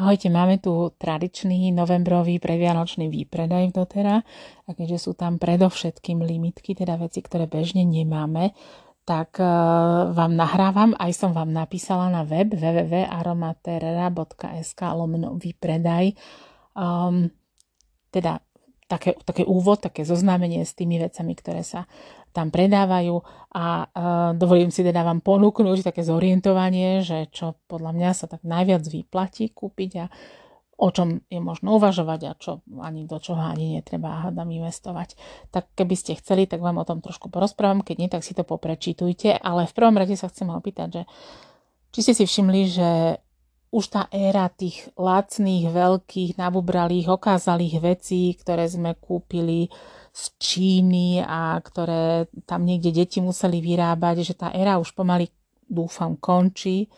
Ahojte, máme tu tradičný novembrový previanočný výpredaj v dotera a keďže sú tam predovšetkým limitky, teda veci, ktoré bežne nemáme, tak uh, vám nahrávam, aj som vám napísala na web www.aromaterera.sk lomeno výpredaj. Um, teda také, také úvod, také zoznámenie s tými vecami, ktoré sa tam predávajú. A uh, dovolím si teda vám ponúknuť také zorientovanie, že čo podľa mňa sa tak najviac vyplatí kúpiť a o čom je možno uvažovať a čo ani do čoho ani netreba hádam investovať. Tak keby ste chceli, tak vám o tom trošku porozprávam, keď nie, tak si to poprečítujte, ale v prvom rade sa chcem opýtať, že či ste si všimli, že už tá éra tých lacných, veľkých, nabubralých, okázalých vecí, ktoré sme kúpili z Číny a ktoré tam niekde deti museli vyrábať, že tá éra už pomaly, dúfam, končí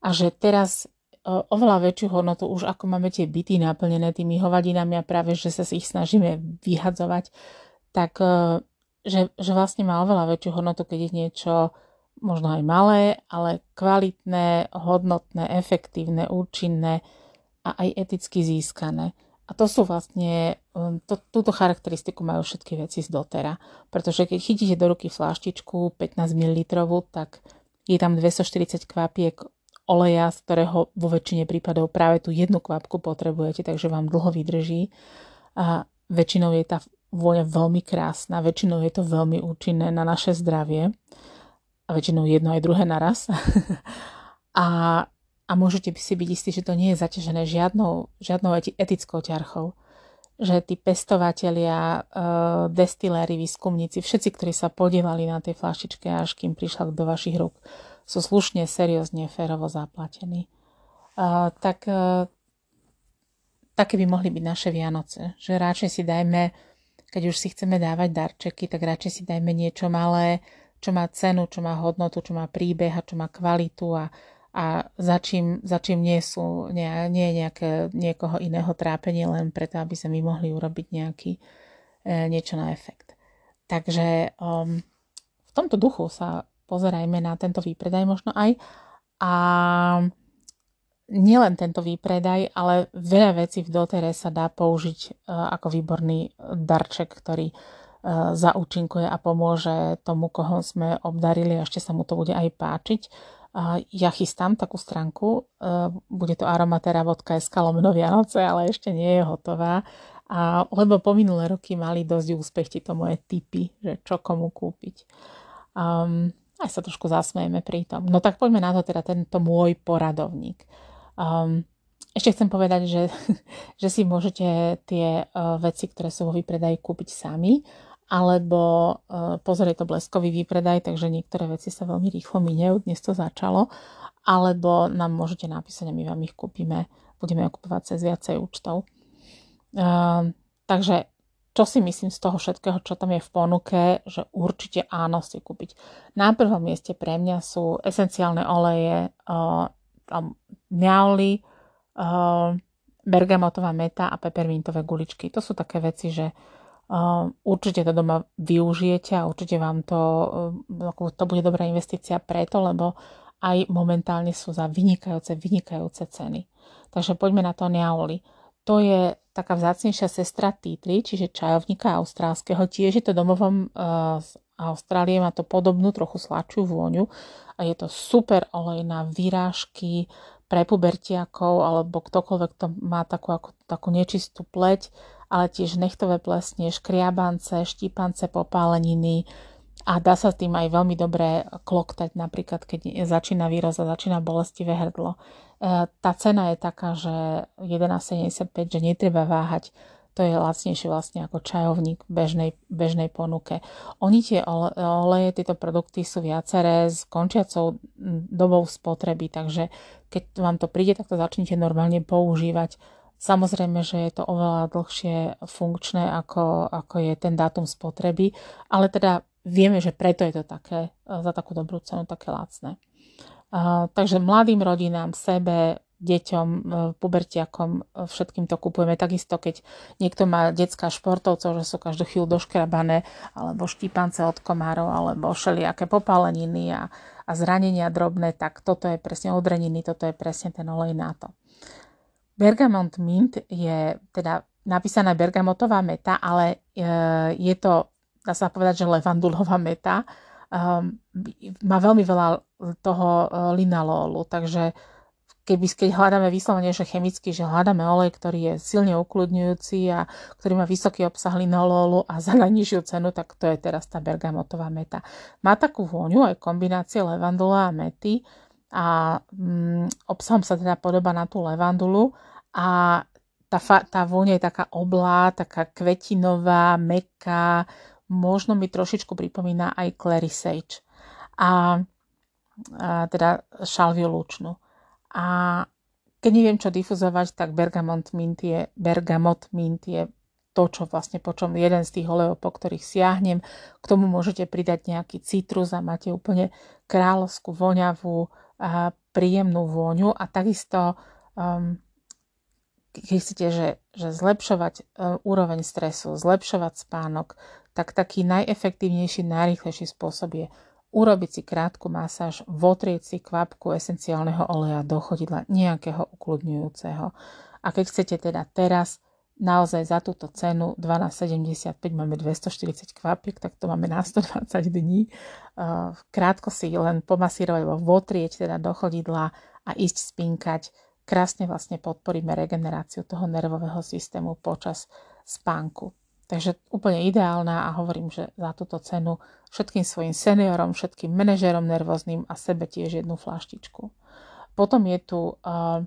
a že teraz e, oveľa väčšiu hodnotu, už ako máme tie byty naplnené tými hovadinami a práve, že sa si ich snažíme vyhadzovať, tak e, že, že vlastne má oveľa väčšiu hodnotu, keď je niečo možno aj malé, ale kvalitné, hodnotné, efektívne, účinné a aj eticky získané. A to sú vlastne, um, to, túto charakteristiku majú všetky veci z dotera. Pretože keď chytíte do ruky fláštičku 15 ml, tak je tam 240 kvapiek oleja, z ktorého vo väčšine prípadov práve tú jednu kvapku potrebujete, takže vám dlho vydrží. A väčšinou je tá vôňa veľmi krásna, väčšinou je to veľmi účinné na naše zdravie a väčšinou jedno aj druhé naraz. a, a môžete si byť istí, že to nie je zaťažené žiadnou, žiadnou etickou ťarchou. Že tí pestovatelia, uh, destiléri, výskumníci, všetci, ktorí sa podielali na tej flaštičke, až kým prišla do vašich rúk, sú slušne, seriózne, férovo zaplatení. Uh, tak uh, také by mohli byť naše Vianoce. Že radšej si dajme, keď už si chceme dávať darčeky, tak radšej si dajme niečo malé, čo má cenu, čo má hodnotu, čo má príbeh a čo má kvalitu a, a za, čím, za čím nie sú nie, nie nejaké, niekoho iného trápenie len preto, aby sme my mohli urobiť nejaký, e, niečo na efekt. Takže um, v tomto duchu sa pozerajme na tento výpredaj možno aj a nielen tento výpredaj, ale veľa vecí v dotere sa dá použiť uh, ako výborný darček, ktorý E, zaúčinkuje a pomôže tomu, koho sme obdarili a ešte sa mu to bude aj páčiť. Ja chystám takú stránku, e, bude to aromatera.sk lomeno Vianoce, ale ešte nie je hotová. A, lebo po minulé roky mali dosť úspech tieto moje tipy, že čo komu kúpiť. Um, aj sa trošku zasmejeme pri tom. No tak poďme na to teda tento môj poradovník. Um, ešte chcem povedať, že, že si môžete tie uh, veci, ktoré sú vo výpredaji, kúpiť sami alebo pozor, je to bleskový výpredaj, takže niektoré veci sa veľmi rýchlo minejú, dnes to začalo, alebo nám môžete napísať a my vám ich kúpime, budeme okupovať cez viacej účtov. Uh, takže čo si myslím z toho všetkého, čo tam je v ponuke, že určite áno si kúpiť. Na prvom mieste pre mňa sú esenciálne oleje, mňauly, uh, bergamotová meta a pepermintové guličky. To sú také veci, že Určite to doma využijete a určite vám to, e, to bude dobrá investícia preto, lebo aj momentálne sú za vynikajúce, vynikajúce ceny. Takže poďme na to neaoli. To je taká vzácnejšia sestra títry, čiže čajovníka austrálskeho. Tiež je to domovom uh, z Austrálie, má to podobnú, trochu sladšiu vôňu a je to super olej na výrážky pre pubertiakov alebo ktokoľvek to má takú, ako, takú nečistú pleť ale tiež nechtové plesne, škriabance, štípance, popáleniny a dá sa tým aj veľmi dobre kloktať, napríklad keď začína výroz a začína bolestivé hrdlo. E, tá cena je taká, že 11,75, že netreba váhať, to je lacnejšie vlastne ako čajovník v bežnej, bežnej ponuke. Oni tie oleje, tieto produkty sú viaceré s končiacou dobou spotreby, takže keď vám to príde, tak to začnite normálne používať Samozrejme, že je to oveľa dlhšie funkčné, ako, ako je ten dátum spotreby, ale teda vieme, že preto je to také, e, za takú dobrú cenu také lacné. Uh, takže mladým rodinám, sebe, deťom, e, pubertiakom, všetkým to kupujeme. Takisto, keď niekto má detská športovcov, že sú každú chvíľu doškrabané, alebo štípance od komárov, alebo všelijaké popáleniny a, a zranenia drobné, tak toto je presne odreniny, toto je presne ten olej na to. Bergamont mint je teda napísaná bergamotová meta, ale e, je to, dá sa povedať, že levandulová meta. Um, má veľmi veľa toho e, linalólu, takže keby, keď hľadáme vyslovene, že chemicky, že hľadáme olej, ktorý je silne ukludňujúci a ktorý má vysoký obsah linalólu a za najnižšiu cenu, tak to je teraz tá bergamotová meta. Má takú vôňu aj kombinácie levandula a mety a mm, obsahom sa teda podobá na tú levandulu a tá, tá vôňa je taká oblá, taká kvetinová, meká, možno mi trošičku pripomína aj Clary Sage. A, a teda šalviu lučnú. A keď neviem, čo difuzovať, tak bergamot mint je, bergamot mint je to, čo vlastne po čom jeden z tých olejov, po ktorých siahnem. K tomu môžete pridať nejaký citrus a máte úplne kráľovskú voňavú príjemnú vôňu a takisto um, keď chcete, že, že zlepšovať e, úroveň stresu, zlepšovať spánok, tak taký najefektívnejší, najrýchlejší spôsob je urobiť si krátku masáž, votrieť si kvapku esenciálneho oleja do chodidla nejakého ukludňujúceho. A keď chcete teda teraz naozaj za túto cenu 12,75 máme 240 kvapiek, tak to máme na 120 dní. E, krátko si len pomasírovať alebo votrieť teda do chodidla a ísť spinkať krásne vlastne podporíme regeneráciu toho nervového systému počas spánku. Takže úplne ideálna a hovorím, že za túto cenu všetkým svojim seniorom, všetkým manažerom nervóznym a sebe tiež jednu flaštičku. Potom je tu uh,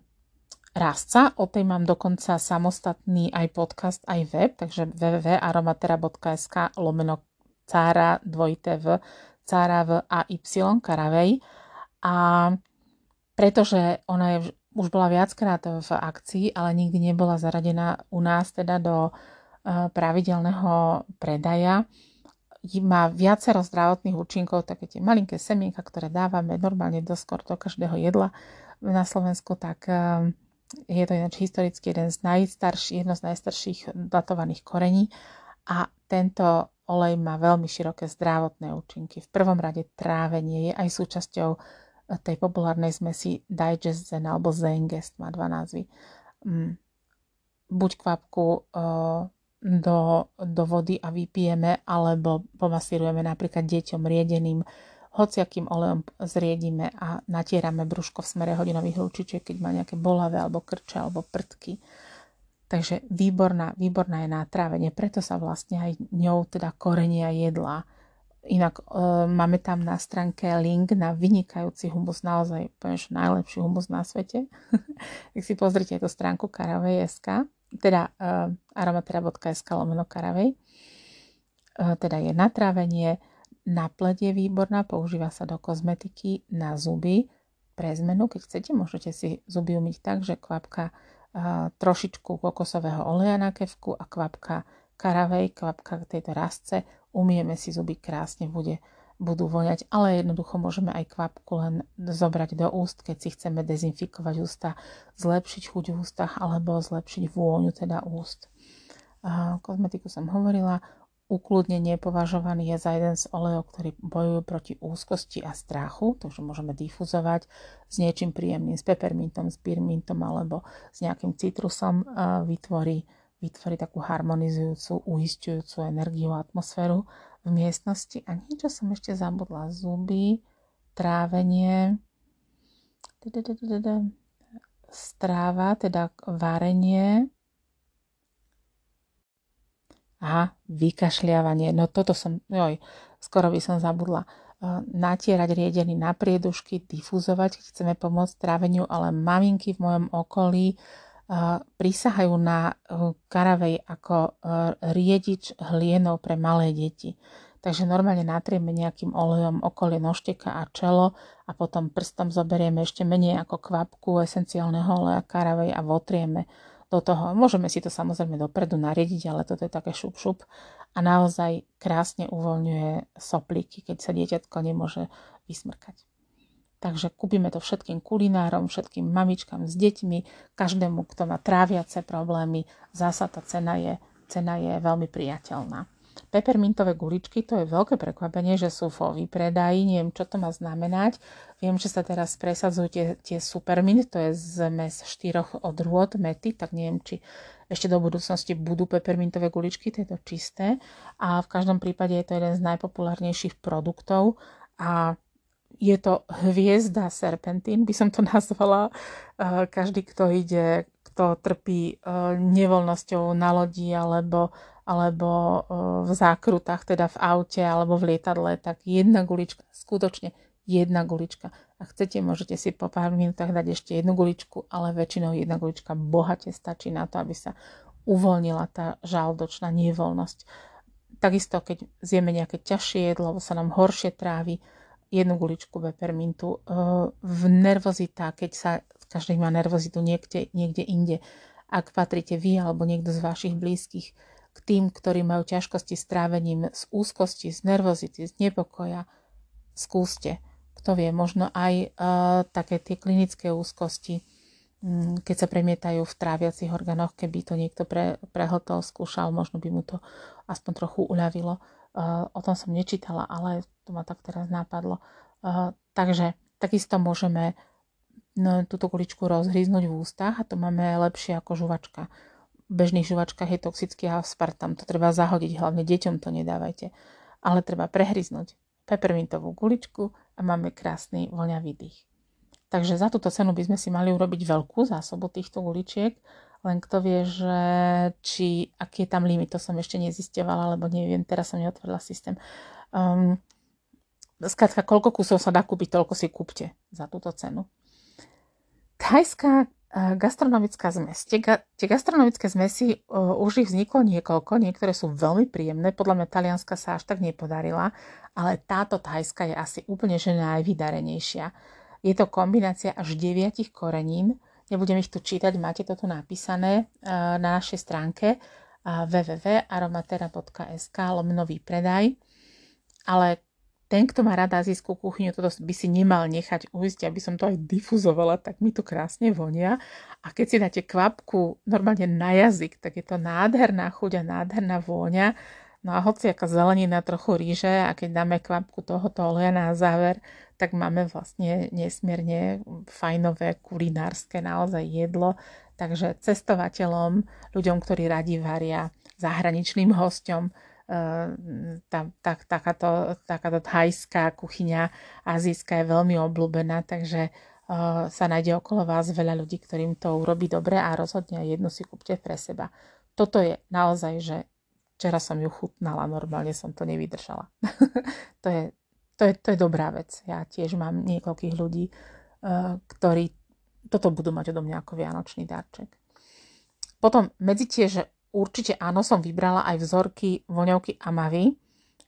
rastca, o tej mám dokonca samostatný aj podcast, aj web, takže www.aromatera.sk lomeno cára dvojité v cára v a y karavej. A pretože ona je už bola viackrát v akcii, ale nikdy nebola zaradená u nás teda do eh, pravidelného predaja. Má viacero zdravotných účinkov, také tie malinké semienka, ktoré dávame normálne doskôr do každého jedla na Slovensku, tak eh, je to ináč historicky jeden z najstarších, jedno z najstarších datovaných korení a tento olej má veľmi široké zdravotné účinky. V prvom rade trávenie je aj súčasťou tej populárnej zmesi Digest Zen alebo Zengest, má dva názvy. Mm. Buď kvapku do, do vody a vypijeme, alebo pomasírujeme napríklad deťom riedeným hociakým olejom zriedíme a natierame brúško v smere hodinových lúčičiek, keď má nejaké bolavé alebo krče alebo prtky. Takže výborná, výborná je na trávenie, preto sa vlastne aj ňou teda korenia jedla Inak e, máme tam na stránke link na vynikajúci humus, naozaj že najlepší humus na svete. tak si pozrite tú stránku karavej.sk, teda e, aromatera.sk lomeno karavej. E, teda je na trávenie, na pleť je výborná, používa sa do kozmetiky, na zuby. Pre zmenu, keď chcete, môžete si zuby umyť tak, že kvapka trošičku kokosového oleja na kevku a kvapka karavej, kvapka tejto rastce umieme si zuby krásne, bude, budú voňať, ale jednoducho môžeme aj kvapku len zobrať do úst, keď si chceme dezinfikovať ústa, zlepšiť chuť v ústach alebo zlepšiť vôňu teda úst. Kozmetiku som hovorila, ukludnenie považovaný je za jeden z olejov, ktorý bojujú proti úzkosti a strachu, takže môžeme difuzovať s niečím príjemným, s pepermintom, s birmintom alebo s nejakým citrusom, vytvorí vytvoriť takú harmonizujúcu, uistujúcu energiu a atmosféru v miestnosti. A niečo som ešte zabudla. Zuby, trávenie, stráva, teda varenie a vykašľavanie. No toto som, joj, skoro by som zabudla. Natierať riedený na priedušky, difuzovať, keď chceme pomôcť tráveniu, ale maminky v mojom okolí prisahajú na e, karavej ako e, riedič hlienov pre malé deti. Takže normálne natrieme nejakým olejom okolie nošteka a čelo a potom prstom zoberieme ešte menej ako kvapku esenciálneho oleja karavej a votrieme do toho. Môžeme si to samozrejme dopredu nariediť, ale toto je také šup šup a naozaj krásne uvoľňuje soplíky, keď sa dieťatko nemôže vysmrkať. Takže kúpime to všetkým kulinárom, všetkým mamičkám s deťmi, každému, kto má tráviace problémy. Zasa tá cena je, cena je veľmi priateľná. Pepermintové guličky, to je veľké prekvapenie, že sú vo výpredaji, neviem, čo to má znamenať. Viem, že sa teraz presadzujú tie, tie supermint, to je zmes štyroch odrôd mety, tak neviem, či ešte do budúcnosti budú pepermintové guličky, to je to čisté. A v každom prípade je to jeden z najpopulárnejších produktov a je to hviezda serpentín, by som to nazvala. Každý, kto ide, kto trpí nevoľnosťou na lodi alebo alebo v zákrutách, teda v aute alebo v lietadle, tak jedna gulička, skutočne jedna gulička. Ak chcete, môžete si po pár minútach dať ešte jednu guličku, ale väčšinou jedna gulička bohate stačí na to, aby sa uvoľnila tá žaldočná nevoľnosť. Takisto, keď zjeme nejaké ťažšie jedlo, sa nám horšie trávi, jednu guličku pepermintu. V nervozita, keď sa každý má nervozitu niekde, niekde inde, ak patríte vy alebo niekto z vašich blízkych k tým, ktorí majú ťažkosti s trávením, z úzkosti, z nervozity, z nepokoja, skúste. Kto vie, možno aj uh, také tie klinické úzkosti, um, keď sa premietajú v tráviacich orgánoch, keby to niekto pre, prehltol, skúšal, možno by mu to aspoň trochu uľavilo. Uh, o tom som nečítala, ale to ma tak teraz napadlo. Uh, takže takisto môžeme no, túto kuličku rozhríznúť v ústach a to máme lepšie ako žuvačka bežných žuvačkách je toxický aspartam. To treba zahodiť, hlavne deťom to nedávajte. Ale treba prehryznúť pepermintovú guličku a máme krásny voňavý dých. Takže za túto cenu by sme si mali urobiť veľkú zásobu týchto guličiek, len kto vie, že či, aký je tam limit, to som ešte nezisťovala, lebo neviem, teraz som neotvorila systém. Um, skrátka, koľko kusov sa dá kúpiť, toľko si kúpte za túto cenu. Thajská gastronomická zmes. Tie, ga, tie gastronomické zmesy uh, už ich vzniklo niekoľko, niektoré sú veľmi príjemné, podľa mňa talianska sa až tak nepodarila, ale táto thajská je asi úplne že najvydarenejšia. Je to kombinácia až deviatich korenín, nebudem ich tu čítať, máte to tu napísané uh, na našej stránke uh, www.aromatera.sk lomenový predaj, ale ten, kto má rada azijskú kuchyňu, toto by si nemal nechať ujsť, aby som to aj difuzovala, tak mi to krásne vonia. A keď si dáte kvapku normálne na jazyk, tak je to nádherná chuť a nádherná vôňa. No a hoci aká zelenina, trochu ríže a keď dáme kvapku tohoto oleja na záver, tak máme vlastne nesmierne fajnové kulinárske naozaj jedlo. Takže cestovateľom, ľuďom, ktorí radi varia, zahraničným hostom, tá, tá, takáto, takáto thajská kuchyňa azijská je veľmi obľúbená, takže uh, sa nájde okolo vás veľa ľudí, ktorým to urobí dobre a rozhodne jednu si kúpte pre seba. Toto je naozaj, že včera som ju chutnala, normálne som to nevydržala. to, je, to, je, to je dobrá vec. Ja tiež mám niekoľkých ľudí, uh, ktorí toto budú mať odo mňa ako vianočný darček. Potom medzi tie, že Určite áno, som vybrala aj vzorky voňavky Amavy.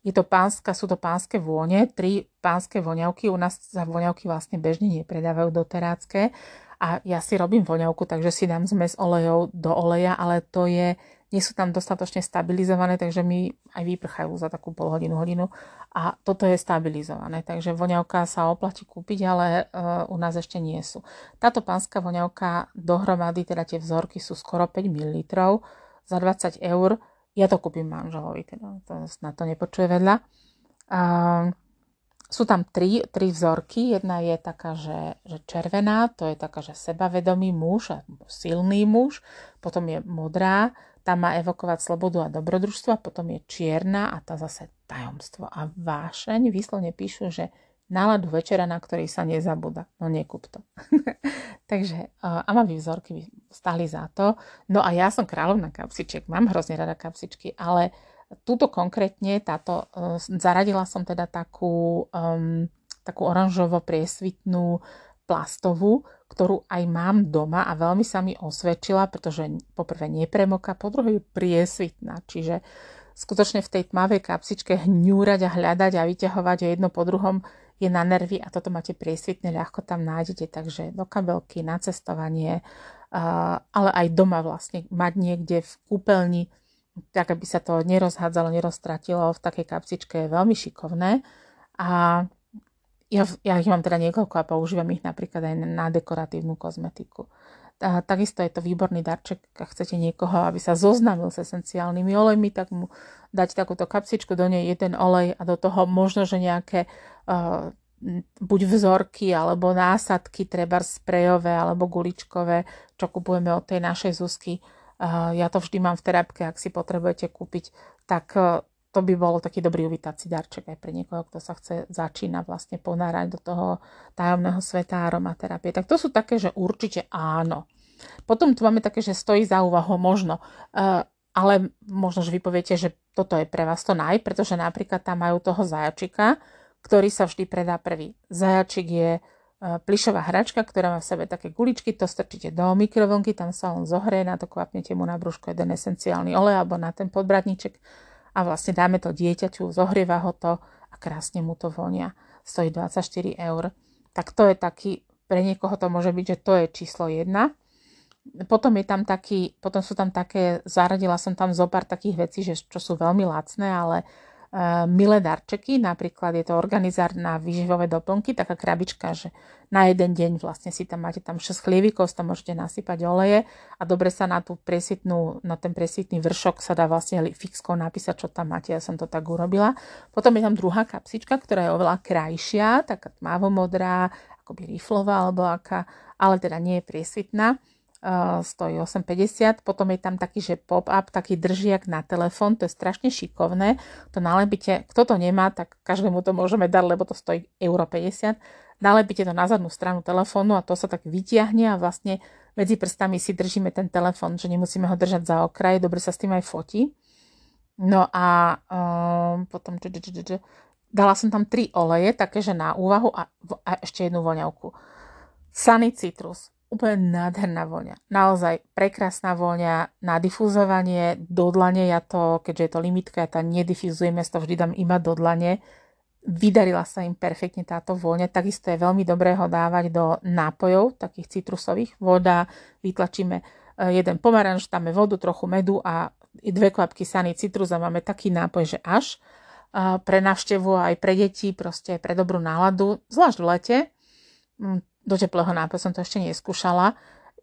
Je to pánska, sú to pánske vône, tri pánske voňavky. U nás sa voňavky vlastne bežne nepredávajú do terácké. A ja si robím voňavku, takže si dám zmes olejov do oleja, ale to je, nie sú tam dostatočne stabilizované, takže mi aj vyprchajú za takú pol hodinu, hodinu. A toto je stabilizované, takže voňavka sa oplatí kúpiť, ale uh, u nás ešte nie sú. Táto pánska voňavka dohromady, teda tie vzorky sú skoro 5 ml za 20 eur. Ja to kúpim manželovi, teda to, na to nepočuje vedľa. Um, sú tam tri, tri vzorky. Jedna je taká, že, že červená, to je taká, že sebavedomý muž, silný muž. Potom je modrá, tá má evokovať slobodu a dobrodružstvo. A potom je čierna a tá zase tajomstvo a vášeň. Výslovne píšu, že náladu večera, na ktorý sa nezabúda. No nekúp to. Takže uh, Amavy vzorky stali za to. No a ja som kráľovná kapsičiek, mám hrozne rada kapsičky, ale túto konkrétne, táto, uh, zaradila som teda takú, um, takú oranžovo priesvitnú plastovú, ktorú aj mám doma a veľmi sa mi osvedčila, pretože poprvé nepremoka, po druhé je priesvitná, čiže skutočne v tej tmavej kapsičke hňúrať a hľadať a vyťahovať jedno po druhom je na nervy a toto máte priesvitne, ľahko tam nájdete, takže do kabelky, na cestovanie, ale aj doma vlastne mať niekde v kúpeľni, tak aby sa to nerozhádzalo, neroztratilo v takej kapsičke je veľmi šikovné a ja, ja ich mám teda niekoľko a používam ich napríklad aj na dekoratívnu kozmetiku. A takisto je to výborný darček, ak chcete niekoho, aby sa zoznámil s esenciálnymi olejmi, tak mu dať takúto kapsičku, do nej jeden olej a do toho možno, že nejaké uh, buď vzorky alebo násadky, treba sprejové alebo guličkové, čo kupujeme od tej našej Zuzky. Uh, ja to vždy mám v terapke, ak si potrebujete kúpiť, tak uh, to by bolo taký dobrý uvítací darček aj pre niekoho, kto sa chce začína vlastne ponárať do toho tajomného sveta aromaterapie. Tak to sú také, že určite áno. Potom tu máme také, že stojí za úvahu možno, uh, ale možno, že vy poviete, že toto je pre vás to naj, pretože napríklad tam majú toho zajačika, ktorý sa vždy predá prvý. Zajačik je uh, plišová hračka, ktorá má v sebe také guličky, to strčíte do mikrovlnky, tam sa on zohrie, na to kvapnete mu na brúško jeden esenciálny olej alebo na ten podbradníček a vlastne dáme to dieťaťu, zohrieva ho to a krásne mu to vonia. Stojí 24 eur. Tak to je taký, pre niekoho to môže byť, že to je číslo 1. Potom, je tam taký, potom sú tam také, zaradila som tam zo pár takých vecí, že, čo sú veľmi lacné, ale milé darčeky, napríklad je to organizár na výživové doplnky, taká krabička, že na jeden deň vlastne si tam máte tam 6 chlievikov, tam môžete nasypať oleje a dobre sa na tú presvitnú, na ten presvitný vršok sa dá vlastne fixkou napísať, čo tam máte, ja som to tak urobila. Potom je tam druhá kapsička, ktorá je oveľa krajšia, taká tmavo-modrá, akoby riflová alebo aká, ale teda nie je priesvitná Uh, stojí 8,50. Potom je tam taký, že pop-up, taký držiak na telefón, to je strašne šikovné. To nalepíte, kto to nemá, tak každému to môžeme dať, lebo to stojí euro 50. Nalepíte to na zadnú stranu telefónu a to sa tak vytiahne a vlastne medzi prstami si držíme ten telefón, že nemusíme ho držať za okraj, dobre sa s tým aj fotí. No a um, potom dala som tam tri oleje, také, na úvahu a, a ešte jednu voňavku. Sunny Citrus úplne nádherná voňa. Naozaj prekrásna voňa na difúzovanie, do dlane, ja to, keďže je to limitka, ja to nedifuzujem, ja to vždy dám iba do dlane. Vydarila sa im perfektne táto vôňa, takisto je veľmi dobré ho dávať do nápojov, takých citrusových. Voda, vytlačíme e, jeden pomaranč, dáme vodu, trochu medu a dve kvapky saný citrus a máme taký nápoj, že až pre návštevu aj pre deti, proste pre dobrú náladu, zvlášť v lete mm, do teplého nápoja som to ešte neskúšala.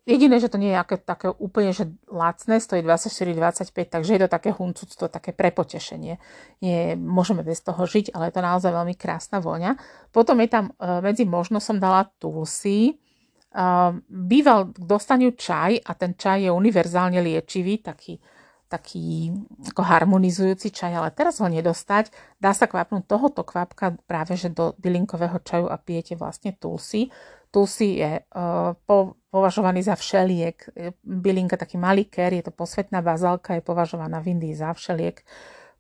Jediné, že to nie je aké, také úplne že lacné, stojí 24,25, takže je to také huncúctvo, také prepotešenie. Nie, môžeme bez toho žiť, ale je to naozaj veľmi krásna vôňa. Potom je tam e, medzi možno som dala tulsi. E, býval dostaniu čaj a ten čaj je univerzálne liečivý, taký, taký ako harmonizujúci čaj, ale teraz ho nedostať. Dá sa kvapnúť tohoto kvapka práve že do bylinkového čaju a pijete vlastne tulsi. Tulsi je uh, po, považovaný za všeliek. Bylinka, taký malý ker, je to posvetná bazálka, je považovaná v Indii za všeliek.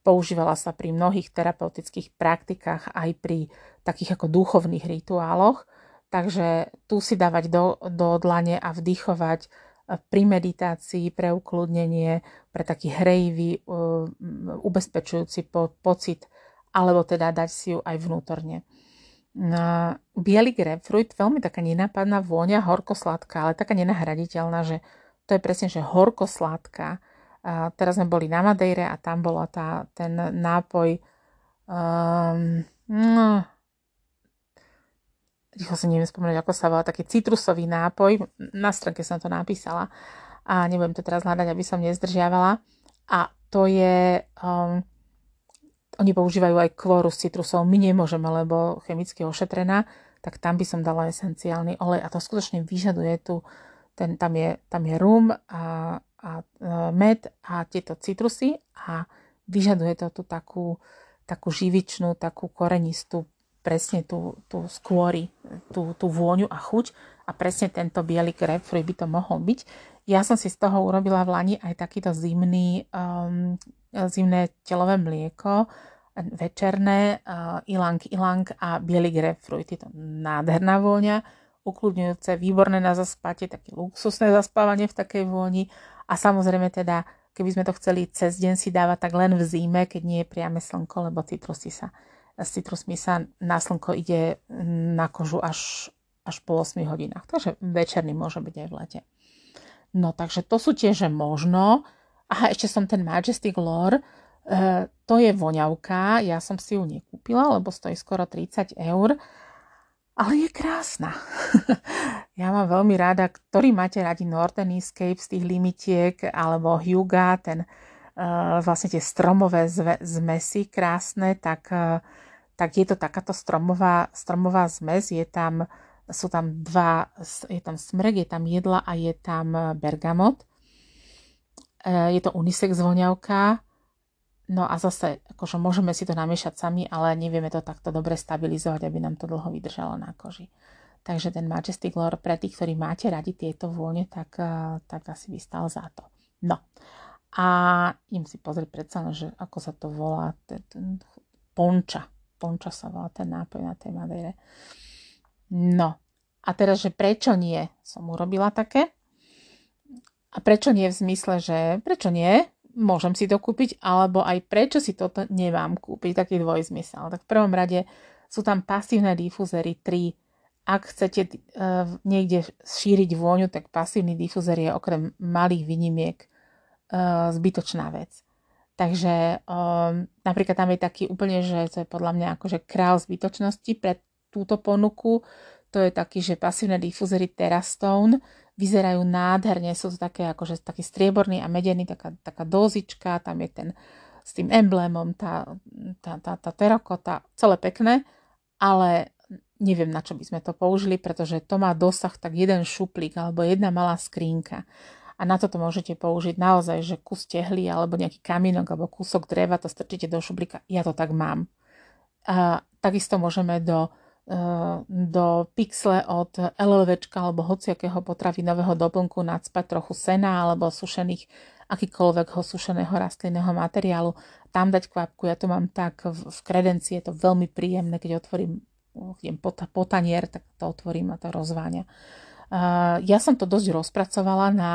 Používala sa pri mnohých terapeutických praktikách, aj pri takých ako duchovných rituáloch. Takže tu si dávať do, do dlane a vdychovať e, pri meditácii, pre ukludnenie, pre taký hrejivý, uh, ubezpečujúci po, pocit, alebo teda dať si ju aj vnútorne. Biely grapefruit, veľmi taká nenápadná vôňa, horko-sladká, ale taká nenahraditeľná, že to je presne, že horko-sladká. A teraz sme boli na Madeire a tam bola tá, ten nápoj um, no, rýchlo si neviem spomenúť, ako sa volá, taký citrusový nápoj. Na stránke som to napísala a nebudem to teraz hľadať, aby som nezdržiavala. A to je um, oni používajú aj kvoru s citrusov, my nemôžeme, lebo chemicky ošetrená, tak tam by som dala esenciálny olej. A to skutočne vyžaduje tu, ten, tam, je, tam je rum a, a e, med a tieto citrusy a vyžaduje to tu takú, takú živičnú, takú korenistú, presne tú, tú skôry, tú, tú vôňu a chuť a presne tento biely grapefruit by to mohol byť. Ja som si z toho urobila v Lani aj takýto zimný um, zimné telové mlieko, večerné, uh, ilang ilang a biely grapefruit. Je to nádherná vôňa, ukludňujúce, výborné na zaspatie, také luxusné zaspávanie v takej vôni a samozrejme teda, keby sme to chceli cez deň si dávať, tak len v zime, keď nie je priame slnko, lebo citrusy sa, s citrusmi sa na slnko ide na kožu až, až po 8 hodinách. Takže večerný môže byť aj v lete. No takže to sú tie, že možno, Aha, ešte som ten Majestic Lore, uh, to je voňavka, ja som si ju nekúpila, lebo stojí skoro 30 eur, ale je krásna. Ja mám veľmi rada, ktorý máte radi Northern Escape z tých limitiek, alebo Hyuga, ten uh, vlastne tie stromové zve, zmesy krásne, tak, uh, tak je to takáto stromová, stromová zmes. Je tam, sú tam dva, je tam smrek, je tam jedla a je tam bergamot. Uh, je to unisex voňavka, No a zase, akože môžeme si to namiešať sami, ale nevieme to takto dobre stabilizovať, aby nám to dlho vydržalo na koži. Takže ten Majestic Lore pre tých, ktorí máte radi tieto vône, tak, eh, tak asi by stal za to. No. A im si pozrieť predsa, že ako sa to volá, ten, ten ponča. Ponča sa volá ten nápoj na tej Madeire. No. A teraz, že prečo nie? Som urobila také. A prečo nie v zmysle, že prečo nie? Môžem si to kúpiť, alebo aj prečo si toto nemám kúpiť, taký dvojzmysel. Tak v prvom rade sú tam pasívne difúzery 3 ak chcete uh, niekde šíriť vôňu, tak pasívny difúzer je okrem malých výnimiek uh, zbytočná vec. Takže um, napríklad tam je taký úplne, že to je podľa mňa akože král zbytočnosti pre túto ponuku. To je taký, že pasívne difúzery Terrastone vyzerajú nádherne, sú to také akože taký strieborný a medený, taká, taká dozička, tam je ten s tým emblémom, tá, tá, tá, tá terakota, celé pekné, ale neviem, na čo by sme to použili, pretože to má dosah tak jeden šuplík alebo jedna malá skrínka. A na toto môžete použiť naozaj, že kus tehly alebo nejaký kamienok alebo kúsok dreva, to strčíte do šuplíka. Ja to tak mám. A takisto môžeme do, do pixle od LLVčka alebo hociakého potravinového doplnku nadspať trochu sena alebo sušených akýkoľvek ho sušeného rastlinného materiálu. Tam dať kvapku, ja to mám tak v, kredencii, je to veľmi príjemné, keď otvorím idem po, po tak to otvorím a to rozváňa. Ja som to dosť rozpracovala na,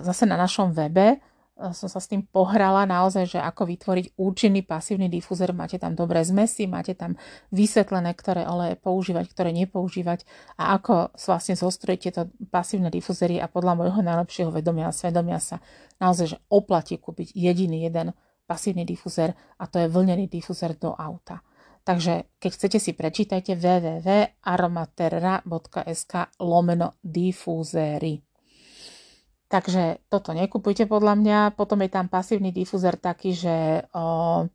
zase na našom webe, som sa s tým pohrala naozaj, že ako vytvoriť účinný pasívny difúzer. Máte tam dobré zmesy, máte tam vysvetlené, ktoré oleje používať, ktoré nepoužívať a ako vlastne zostrojiť tieto pasívne difúzery a podľa môjho najlepšieho vedomia a svedomia sa naozaj, že oplatí kúpiť jediný jeden pasívny difúzer a to je vlnený difúzer do auta. Takže keď chcete si prečítajte www.aromaterra.sk lomeno difúzery. Takže toto nekupujte podľa mňa. Potom je tam pasívny difúzer taký, že o,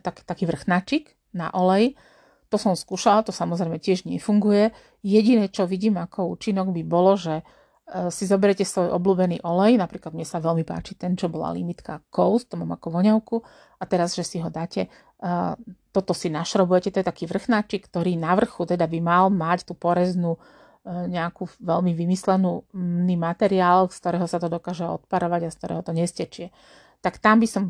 tak, taký vrchnačik na olej. To som skúšala, to samozrejme tiež nefunguje. Jediné, čo vidím ako účinok by bolo, že e, si zoberiete svoj obľúbený olej, napríklad mne sa veľmi páči ten, čo bola limitka Coast, to mám ako voňavku, a teraz, že si ho dáte toto si našrobujete, to je taký vrchnáčik, ktorý na vrchu teda by mal mať tú poreznú e, nejakú veľmi vymyslenú materiál, z ktorého sa to dokáže odparovať a z ktorého to nestečie. Tak tam by som,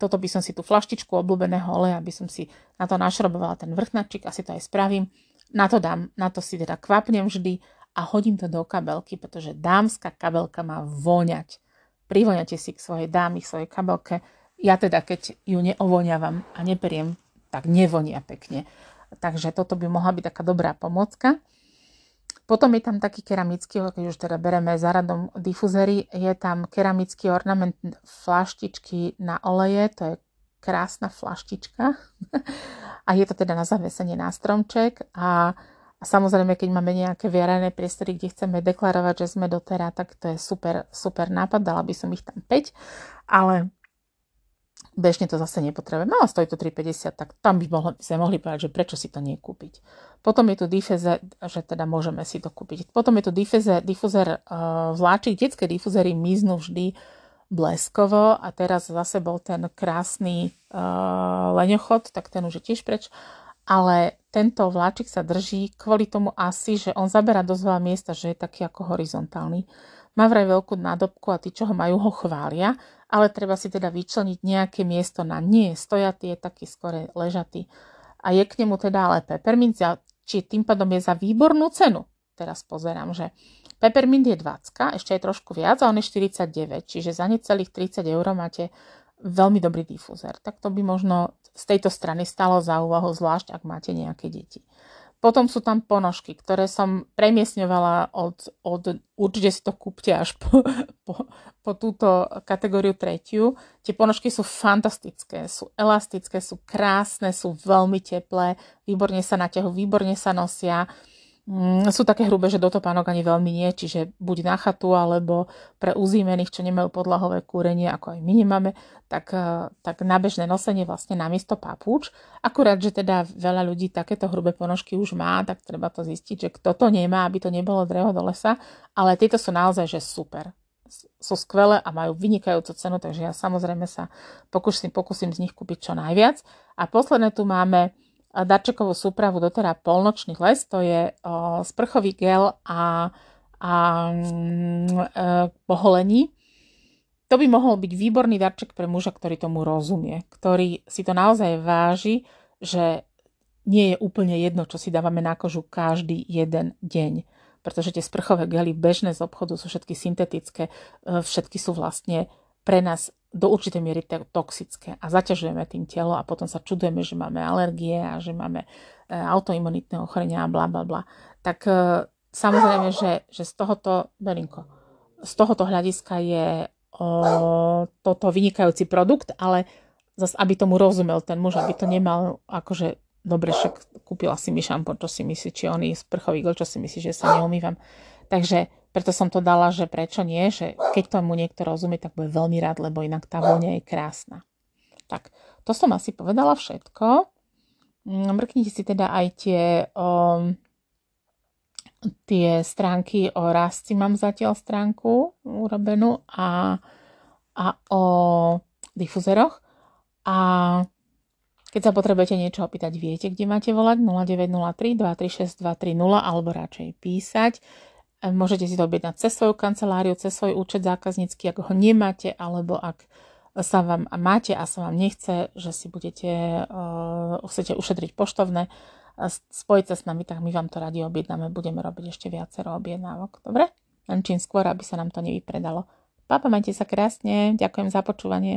toto by som si tú flaštičku obľúbeného oleja, by som si na to našrobovala ten vrchnáčik, asi to aj spravím. Na to dám, na to si teda kvapnem vždy a hodím to do kabelky, pretože dámska kabelka má voňať. Privoňate si k svojej dámy, k svojej kabelke ja teda, keď ju neovoňavam a neperiem, tak nevonia pekne. Takže toto by mohla byť taká dobrá pomocka. Potom je tam taký keramický, keď už teda bereme za radom difuzery, je tam keramický ornament flaštičky na oleje, to je krásna flaštička. A je to teda na zavesenie na stromček. A, a samozrejme, keď máme nejaké vierané priestory, kde chceme deklarovať, že sme dotera, tak to je super, super nápad, dala by som ich tam 5, ale bežne to zase nepotrebujeme, ale stojí to 3,50, tak tam by mohli, sme mohli povedať, že prečo si to nekúpiť. Potom je tu difúzer, že teda môžeme si to kúpiť. Potom je tu difúzer, difúzer uh, vláčik, detské difúzery miznú vždy bleskovo a teraz zase bol ten krásny uh, leňochod, tak ten už je tiež preč. Ale tento vláčik sa drží kvôli tomu asi, že on zabera dosť veľa miesta, že je taký ako horizontálny. Má vraj veľkú nádobku a tí, čo ho majú, ho chvália, ale treba si teda vyčleniť nejaké miesto na nie stojatý, je taký skore ležatý. A je k nemu teda ale peppermint, či tým pádom je za výbornú cenu. Teraz pozerám, že peppermint je 20, ešte aj trošku viac a on je 49, čiže za necelých 30 eur máte veľmi dobrý difúzer. Tak to by možno z tejto strany stalo za úvahu, zvlášť ak máte nejaké deti. Potom sú tam ponožky, ktoré som premiesňovala od, od určite si to kúpte až po, po, po túto kategóriu tretiu. Tie ponožky sú fantastické, sú elastické, sú krásne, sú veľmi teplé, výborne sa naťahujú, výborne sa nosia. Mm, sú také hrubé, že do topánok ani veľmi nie, čiže buď na chatu, alebo pre uzímených, čo nemajú podlahové kúrenie, ako aj my nemáme, tak, eh, tak na bežné nosenie vlastne namiesto papúč. Akurát, že teda veľa ľudí takéto hrubé ponožky už má, tak treba to zistiť, že kto to nemá, aby to nebolo drevo do lesa, ale tieto sú naozaj že super. Sú skvelé a majú vynikajúcu cenu, takže ja samozrejme sa pokúsim, pokúsim z nich kúpiť čo najviac. A posledné tu máme darčekovú súpravu doterá polnočný les, to je sprchový gel a, a mm, e, poholení. To by mohol byť výborný darček pre muža, ktorý tomu rozumie, ktorý si to naozaj váži, že nie je úplne jedno, čo si dávame na kožu každý jeden deň. Pretože tie sprchové gely bežné z obchodu sú všetky syntetické, e, všetky sú vlastne pre nás do určitej miery toxické a zaťažujeme tým telo a potom sa čudujeme, že máme alergie a že máme e, autoimunitné ochorenia a bla bla bla. Tak e, samozrejme, že, že z tohoto, Belinko, z tohoto hľadiska je o, toto vynikajúci produkt, ale zase, aby tomu rozumel ten muž, aby to nemal akože dobre, však kúpila si mi šampón, čo si myslí, či on je sprchový gel, čo si myslí, že sa neumývam. Takže preto som to dala, že prečo nie, že keď tomu niekto rozumie, tak bude veľmi rád, lebo inak tá vôňa je krásna. Tak, to som asi povedala všetko. Mm, mrknite si teda aj tie, um, tie stránky o rasti, mám zatiaľ stránku urobenú a, a o difuzeroch. A keď sa potrebujete niečo opýtať, viete, kde máte volať 0903 236 230 alebo radšej písať. Môžete si to objednať cez svoju kanceláriu, cez svoj účet zákaznícky, ak ho nemáte, alebo ak sa vám máte a sa vám nechce, že si budete, uh, chcete ušetriť poštovné, spojiť sa s nami, tak my vám to radi objednáme. Budeme robiť ešte viacero objednávok. Dobre? Len čím skôr, aby sa nám to nevypredalo. Papa, majte sa krásne. Ďakujem za počúvanie.